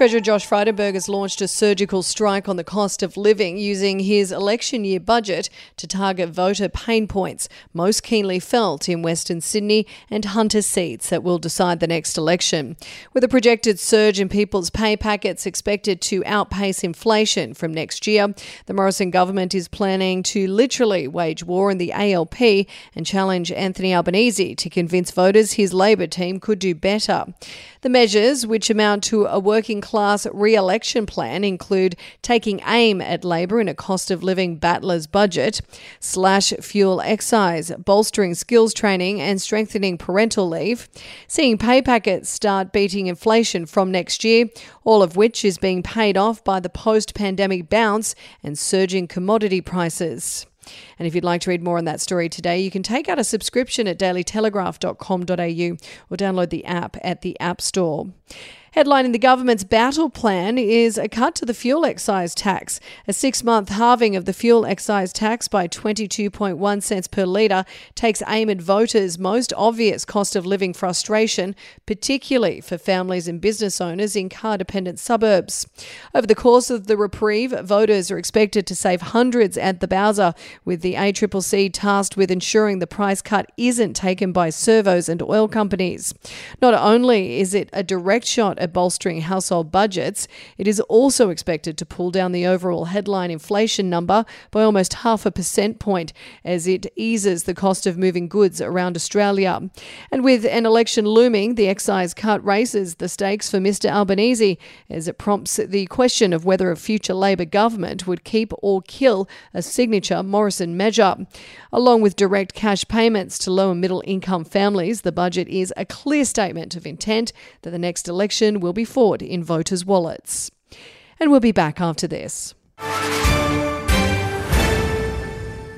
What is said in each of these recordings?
Treasurer Josh Frydenberg has launched a surgical strike on the cost of living using his election year budget to target voter pain points most keenly felt in Western Sydney and Hunter seats that will decide the next election. With a projected surge in people's pay packets expected to outpace inflation from next year, the Morrison government is planning to literally wage war in the ALP and challenge Anthony Albanese to convince voters his Labor team could do better. The measures, which amount to a working class re election plan, include taking aim at Labor in a cost of living battler's budget, slash fuel excise, bolstering skills training, and strengthening parental leave, seeing pay packets start beating inflation from next year, all of which is being paid off by the post pandemic bounce and surging commodity prices. And if you'd like to read more on that story today, you can take out a subscription at dailytelegraph.com.au or download the app at the App Store. Headlining the government's battle plan is a cut to the fuel excise tax. A six month halving of the fuel excise tax by 22.1 cents per litre takes aim at voters' most obvious cost of living frustration, particularly for families and business owners in car dependent suburbs. Over the course of the reprieve, voters are expected to save hundreds at the Bowser, with the ACCC tasked with ensuring the price cut isn't taken by servos and oil companies. Not only is it a direct shot at bolstering household budgets, it is also expected to pull down the overall headline inflation number by almost half a percent point as it eases the cost of moving goods around Australia. And with an election looming, the excise cut raises the stakes for Mr Albanese as it prompts the question of whether a future Labor government would keep or kill a signature Morrison measure. Along with direct cash payments to low and middle income families, the budget is a clear statement of intent that the next election will be fought in voters' wallets. And we'll be back after this.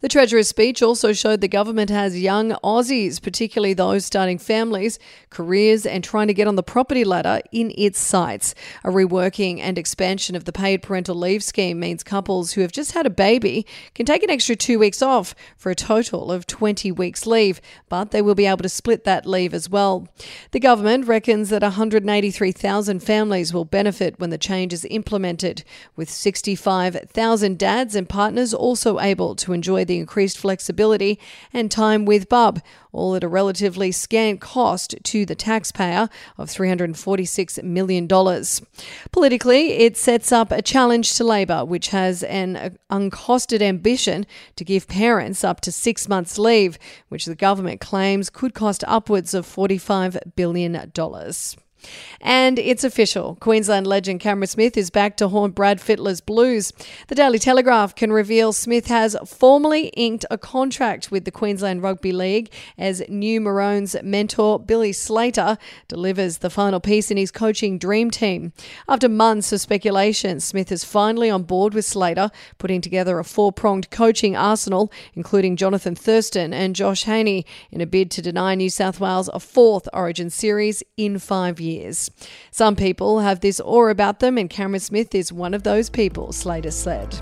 The Treasurer's speech also showed the government has young Aussies, particularly those starting families, careers, and trying to get on the property ladder in its sights. A reworking and expansion of the paid parental leave scheme means couples who have just had a baby can take an extra two weeks off for a total of 20 weeks leave, but they will be able to split that leave as well. The government reckons that 183,000 families will benefit when the change is implemented, with 65,000 dads and partners also able to enjoy the increased flexibility and time with Bub, all at a relatively scant cost to the taxpayer of $346 million. Politically, it sets up a challenge to Labor, which has an uh, uncosted ambition to give parents up to six months' leave, which the government claims could cost upwards of $45 billion. And it's official. Queensland legend Cameron Smith is back to haunt Brad Fittler's Blues. The Daily Telegraph can reveal Smith has formally inked a contract with the Queensland Rugby League as new Maroons mentor Billy Slater delivers the final piece in his coaching dream team. After months of speculation, Smith is finally on board with Slater, putting together a four pronged coaching arsenal, including Johnathan Thurston and Josh Hannay, in a bid to deny New South Wales a fourth Origin series in five years years. Some people have this awe about them, and Cameron Smith is one of those people, Slater said.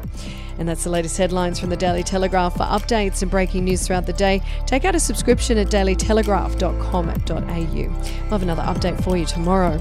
And that's the latest headlines from the Daily Telegraph. For updates and breaking news throughout the day, take out a subscription at dailytelegraph.com.au. We'll have another update for you tomorrow.